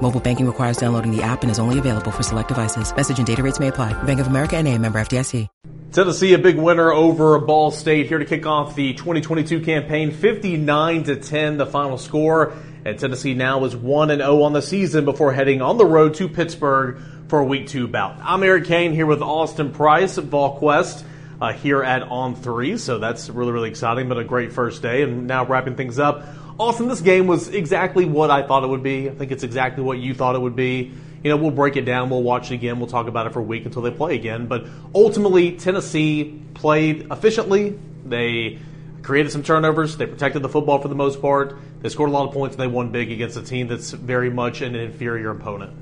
Mobile banking requires downloading the app and is only available for select devices. Message and data rates may apply. Bank of America and a member FDIC. Tennessee, a big winner over Ball State here to kick off the 2022 campaign. 59 to 10, the final score. And Tennessee now is 1 and 0 on the season before heading on the road to Pittsburgh for a week two bout. I'm Eric Kane here with Austin Price at VolQuest uh, here at On Three. So that's really really exciting. But a great first day, and now wrapping things up. Austin, this game was exactly what I thought it would be. I think it's exactly what you thought it would be. You know, we'll break it down, we'll watch it again, we'll talk about it for a week until they play again. But ultimately, Tennessee played efficiently. They created some turnovers. They protected the football for the most part. They scored a lot of points and they won big against a team that's very much an inferior opponent.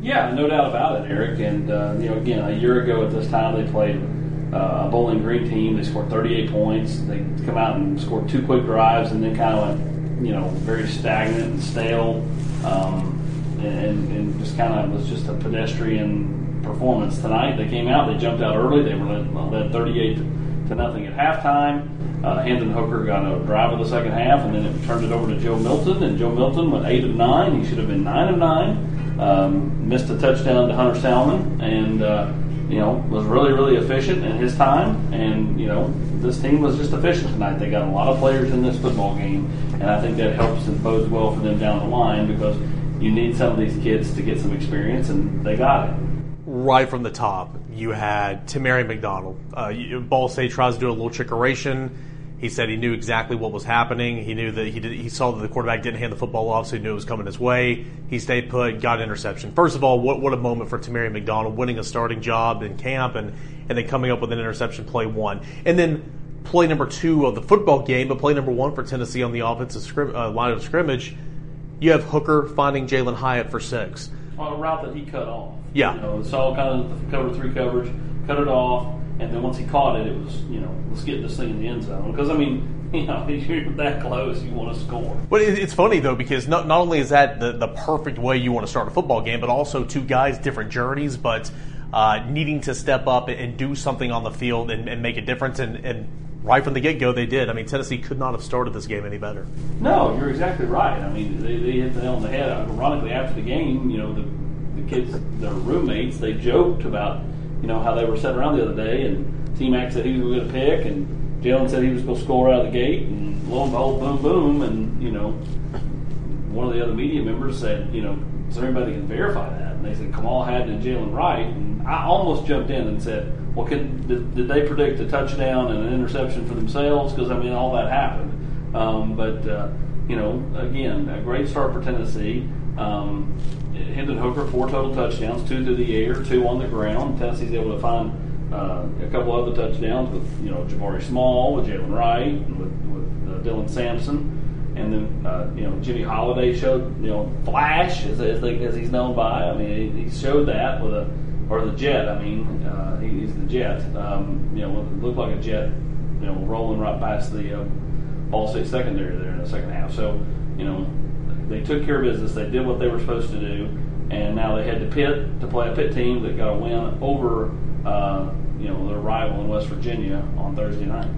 Yeah, no doubt about it, Eric. And uh, you know, again, a year ago at this time, they played uh, a Bowling Green team. They scored 38 points. They come out and scored two quick drives, and then kind of went, you know, very stagnant and stale, um, and, and, just kind of was just a pedestrian performance tonight. They came out, they jumped out early. They were led, led 38 to nothing at halftime. Uh, Hendon Hooker got a drive of the second half, and then it turned it over to Joe Milton, and Joe Milton went eight of nine. He should have been nine of nine. Um, missed a touchdown to Hunter Salmon, and uh, you know was really really efficient in his time. And you know this team was just efficient tonight. They got a lot of players in this football game, and I think that helps and bodes well for them down the line because you need some of these kids to get some experience, and they got it. Right from the top, you had Tamari McDonald. Uh, Ball State tries to do a little trickeration he said he knew exactly what was happening. He knew that he did, he saw that the quarterback didn't hand the football off, so he knew it was coming his way. He stayed put, got interception. First of all, what what a moment for Tamari McDonald winning a starting job in camp and and then coming up with an interception play one, and then play number two of the football game, but play number one for Tennessee on the offensive scrim, uh, line of scrimmage. You have Hooker finding Jalin Hyatt for six on a route that he cut off. Yeah, you know, saw kind of the cover three coverage, cut it off and then once he caught it, it was, you know, let's get this thing in the end zone. Because, I mean, you know, you're that close, you want to score. But it's funny, though, because not, not only is that the, the perfect way you want to start a football game, but also two guys, different journeys, but uh, needing to step up and do something on the field and, and make a difference. And, and right from the get go, they did. I mean, Tennessee could not have started this game any better. No, you're exactly right. I mean, they, they hit the nail on the head. Ironically, after the game, you know, the, the kids, their roommates, they joked about you know, how they were sitting around the other day, and T Mac said he was going to pick, and Jalin said he was going to score out of the gate, and lo and behold, boom, boom, and, you know, one of the other media members said, you know, is there anybody can verify that? And they said Kamal Hadden and Jaylen Wright, and I almost jumped in and said, well, did, did, they predict a touchdown and an interception for themselves? Because, I mean, all that happened. Um, but, uh, you know, again, a great start for Tennessee. Um, Hendon Hooker, four total touchdowns, two through the air, two on the ground. Tennessee's able to find uh, a couple other touchdowns with you know Jabari Small, with Jaylen Wright, and with, with uh, Dylan Sampson, and then uh, you know Jimmy Holiday showed you know flash as as, they, as he's known by. I mean he, he, showed that with a or the jet. I mean uh, he, he's the jet. Um, you know looked like a jet. You know rolling right past the uh, Ball State secondary there in the second half. So you know they took care of business. They did what they were supposed to do, and now they head to Pitt to play a Pitt team that got a win over uh, you know their rival in West Virginia on Thursday night.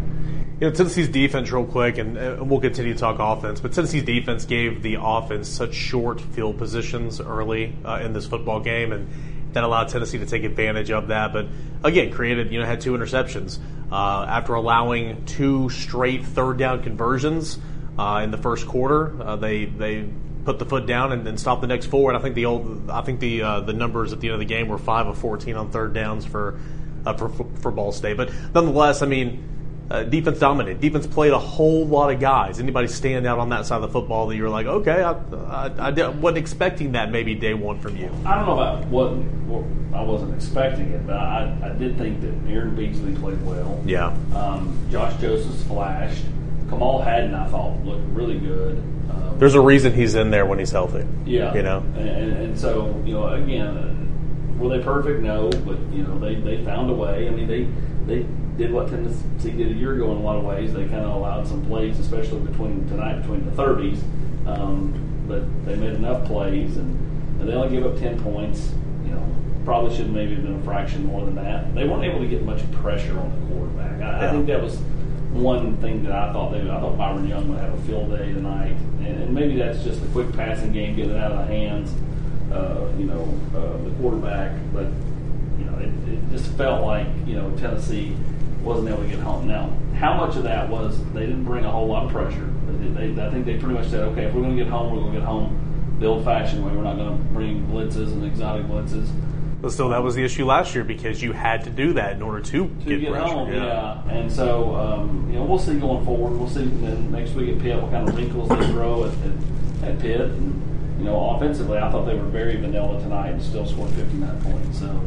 You know, Tennessee's defense, real quick, and we'll continue to talk offense, but Tennessee's defense gave the offense such short field positions early uh, in this football game, and that allowed Tennessee to take advantage of that. But again, created, you know, had two interceptions. Uh, after allowing two straight third down conversions, uh, in the first quarter. Uh, they they put the foot down and then stopped the next four. And I think the old I think the uh, the numbers at the end of the game were five of fourteen on third downs for uh, for for Ball State. But nonetheless, I mean. Uh, defense dominated. Defense played a whole lot of guys. Anybody stand out on that side of the football that you're like, okay, I, I, I wasn't expecting that maybe day one from you? I don't know about what, what I wasn't expecting it, but I, I did think that Aaron Beasley played well. Yeah. Um, Josh Josephs flashed. Kamal Hadden, I thought, looked really good. There's a reason he's in there when he's healthy. Yeah. You know? And, and so, you know, again, were they perfect? No, but you know they, they found a way. I mean they they did what Tennessee did a year ago in a lot of ways. They kind of allowed some plays, especially between tonight between the 30s. Um, but they made enough plays, and, and they only gave up 10 points. You know, probably should have maybe have been a fraction more than that. They weren't able to get much pressure on the quarterback. I, yeah. I think that was one thing that I thought they I thought Byron Young would have a field day tonight, and, and maybe that's just a quick passing game, getting it out of the hands, uh, you know, uh, the quarterback. But you know, it, it just felt like you know Tennessee wasn't able to get home. Now, how much of that was they didn't bring a whole lot of pressure? They, they, I think they pretty much said, okay, if we're going to get home, we're going to get home the old-fashioned way. We're not going to bring blitzes and exotic blitzes. But still, that was the issue last year because you had to do that in order to, to get, get home. Yeah. yeah. and so um, you know we'll see going forward. We'll see then next week at Pitt what kind of wrinkles they throw at, at, at Pitt. And, you know, offensively, I thought they were very vanilla tonight and still scored 59 points. So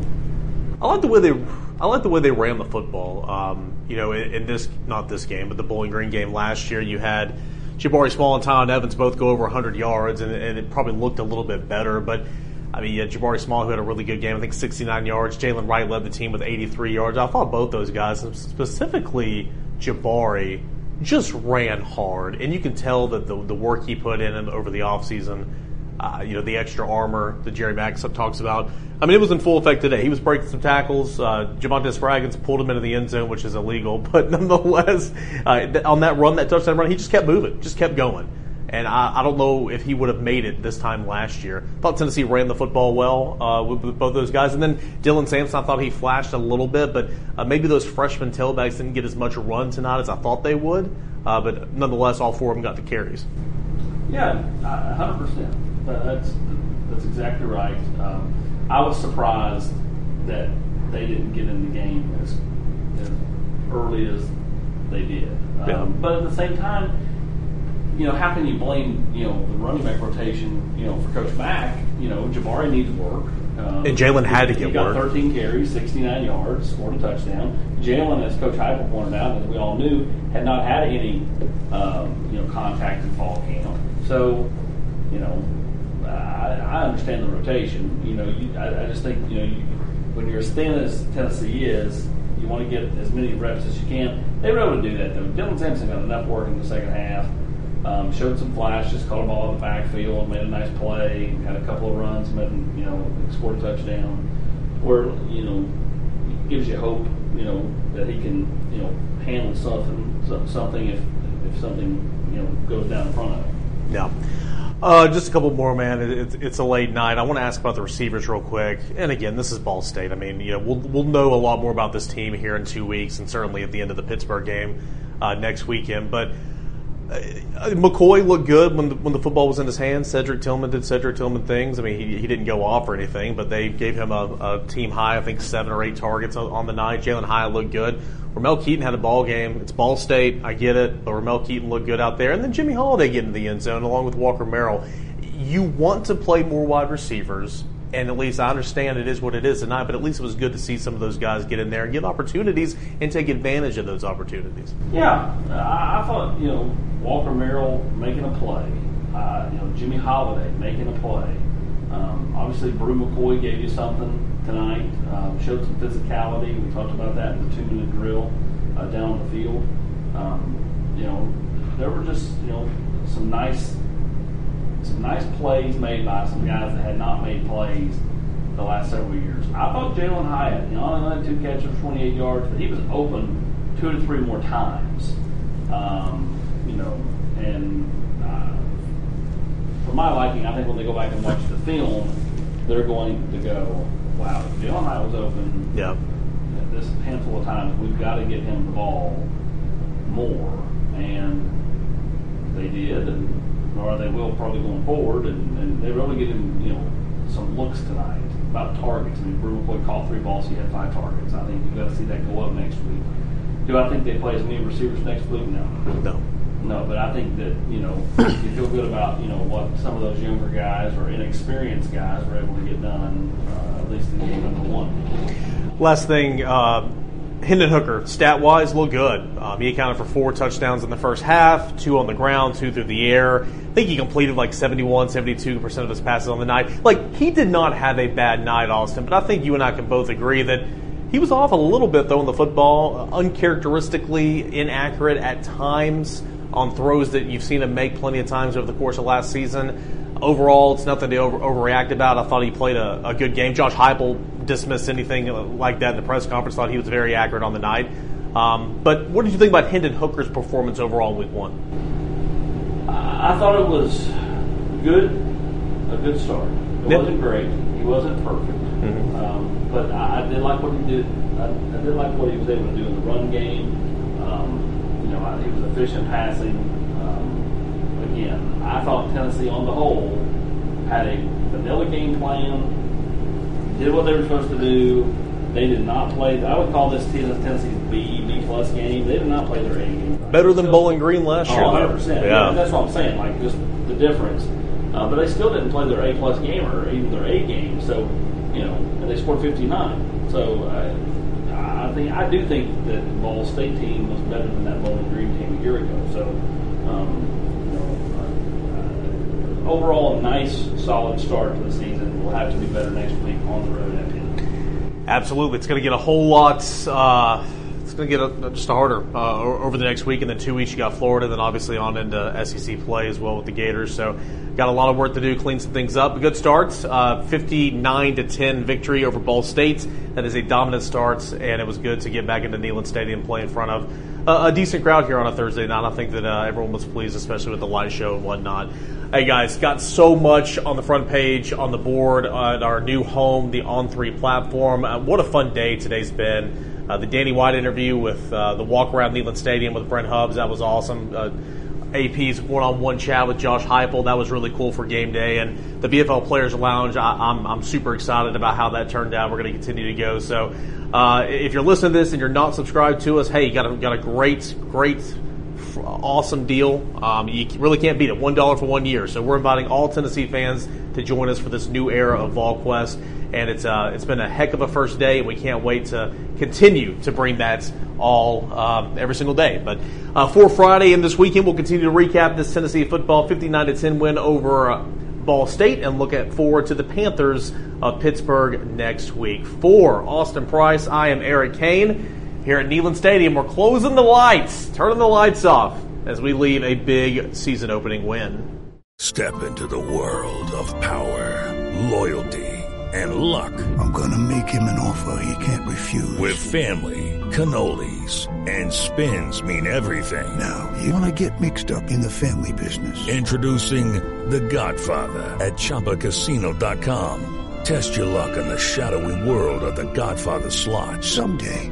I like the way they I like the way they ran the football. Um, you know, in, in, this not this game, but the Bowling Green game last year, you had Jabari Small and Tiyon Evans both go over 100 yards, and, and, it probably looked a little bit better. But I mean, you had Jabari Small who had a really good game, I think 69 yards. Jaylen Wright led the team with 83 yards. I thought both those guys, specifically Jabari, just ran hard, and you can tell that the the work he put in over the offseason – uh, you know, the extra armor that Jerry Mack talks about. I mean, it was in full effect today. He was breaking some tackles. Uh, Javonte Spraggins pulled him into the end zone, which is illegal, but nonetheless, uh, on that run, that touchdown run, he just kept moving, just kept going. And I, I, don't know if he would have made it this time last year. Thought Tennessee ran the football well uh, with, with, both those guys. And then Dylan Sampson, I thought he flashed a little bit, but uh, maybe those freshman tailbacks didn't get as much run tonight as I thought they would. Uh, but nonetheless, all four of them got the carries. Yeah, 100% that's that's exactly right. Um, I was surprised that they didn't get in the game as, as early as they did. Um, yeah. But at the same time, you know, how can you blame you know the running back rotation? You know, for Coach Mack, you know, Jabari needs work. Um, and Jalen had to get he got work. 13 carries, 69 yards, scored a touchdown. Jalen, as Coach Heupel pointed out, as we all knew, had not had any um, you know contact in fall camp. So, you know, I, I understand the rotation. You know, you, I, I, just think you know you, when you're as thin as Tennessee is, you want to get as many reps as you can. They were able to do that though. Dylan Sampson got enough work in the second half. Um, showed some flashes, caught a ball in the backfield, made a nice play, had a couple of runs, and made you know scored a touchdown. Where you know gives you hope, you know that he can you know handle something something if if something you know goes down in front of him. Yeah. Uh, just a couple more, man. It, it's a late night. I want to ask about the receivers real quick. And again, this is Ball State. I mean, you know, we'll we'll know a lot more about this team here in two weeks, and certainly at the end of the Pittsburgh game uh, next weekend. But Uh, uh, McCoy looked good when the, when the football was in his hands. Cedric Tillman did Cedric Tillman things. I mean, he, he didn't go off or anything, but they gave him a, a team high, I think seven or eight targets on, on the night. Jalin Hyatt looked good. Ramel Keyton had a ball game. It's Ball State. I get it, but Ramel Keyton looked good out there. And then Jimmy Holiday getting into the end zone along with Walker Merrill. You want to play more wide receivers, and at least I understand it is what it is tonight, but at least it was good to see some of those guys get in there and get opportunities and take advantage of those opportunities. Yeah, I, thought, you know, Walker Merrill making a play, uh, you know, Jimmy Holiday making a play. Um, obviously, Bru McCoy gave you something tonight. Um, showed some physicality. We talked about that in the two-minute drill uh, down on the field. Um, you know, there were just you know some nice some nice plays made by some guys that had not made plays the last several years. I thought Jalin Hyatt, you know, only had two catches for 28 yards, but he was open two to three more times. Um, you know, and uh, for my liking, I think when they go back and watch the film, they're going to go, wow, Jalin Hyatt was open. Yeah. This handful of times, we've got to get him the ball more, and they did, and or they will probably going forward, and, and they're really getting you know some looks tonight about targets. I mean, Bru McCoy caught three balls, he had five targets. I think you've got to see that go up next week. Do I think they play as many receivers next week? No. No. No, but I think that you know you feel good about you know what some of those younger guys or inexperienced guys were able to get done uh, at least in game number one. Last thing, uh, Hendon Hooker, stat wise, looked good. Um, he accounted for four touchdowns in the first half, two on the ground, two through the air. I think he completed like 71, 72% of his passes on the night. Like, he did not have a bad night, Austin, but I think you and I can both agree that he was off a little bit, though, in the football, uncharacteristically inaccurate at times on throws that you've seen him make plenty of times over the course of last season. Overall, it's nothing to over, overreact about. I thought he played a, a good game. Josh Heupel dismissed anything like that in the press conference. Thought he was very accurate on the night. Um, but what did you think about Hendon Hooker's performance overall in Week One? I thought it was good, a good start. It yep. wasn't great. He wasn't perfect, mm-hmm. um, but I, I, did like what he did. I, I, did like what he was able to do in the run game. Um, you know, he was efficient passing. Um, again, I thought Tennessee, on the whole, had a vanilla game plan did what they were supposed to do. They did not play. I would call this Tennessee's B B plus game. They did not play their A game. Better than Bowling Green last year. 100 percent. Yeah, that's what I'm saying. Like just the difference. Uh, but they still didn't play their A plus game or even their A game. So you know, and they scored 59. So uh, I think I do think that the Ball State team was better than that Bowling Green team a year ago. So. Um, overall, a nice, solid start to the season. We'll have to do better next week on the road at. Absolutely, it's going to get a whole lot. Uh, it's going to get a, just harder uh, over the next week, and then two weeks you got Florida, then obviously on into SEC play as well with the Gators. So got a lot of work to do, clean some things up. A good start, uh, 59 to 10 victory over Ball State. That is a dominant start, and it was good to get back into Neyland Stadium, play in front of a, decent crowd here on a Thursday night. I think that uh, everyone was pleased, especially with the live show and whatnot. Hey guys, got so much on the front page, on the board, at our new home, the On3 platform. Uh, what a fun day today's been. Uh, the Danny White interview with uh, the walk around Neyland Stadium with Brent Hubbs, that was awesome. AP's one on one chat with Josh Heupel, that was really cool for game day. And the VFL Players Lounge, I, am I'm, I'm super excited about how that turned out. We're going to continue to go. So uh, if you're listening to this and you're not subscribed to us, hey, you got a, got a great, great awesome deal. Um, you really can't beat it. One dollar for one year. So we're inviting all Tennessee fans to join us for this new era of VolQuest, and it's uh, it's been a heck of a first day, and we can't wait to continue to bring that all um, every single day. But uh, for Friday and this weekend, we'll continue to recap this Tennessee football 59 to 10 win over. Uh, Ball State and look at forward to the Panthers of Pittsburgh next week. For Austin Price, I am Eric Kane. Here at Neyland Stadium, we're closing the lights, turning the lights off as we leave a big season opening win. Step into the world of power, loyalty, and luck. I'm going to make him an offer he can't refuse. With family, cannolis, and spins mean everything. Now, you want to get mixed up in the family business. Introducing The Godfather at Chumbacasino.com. Test your luck in the shadowy world of the Godfather slot. Someday,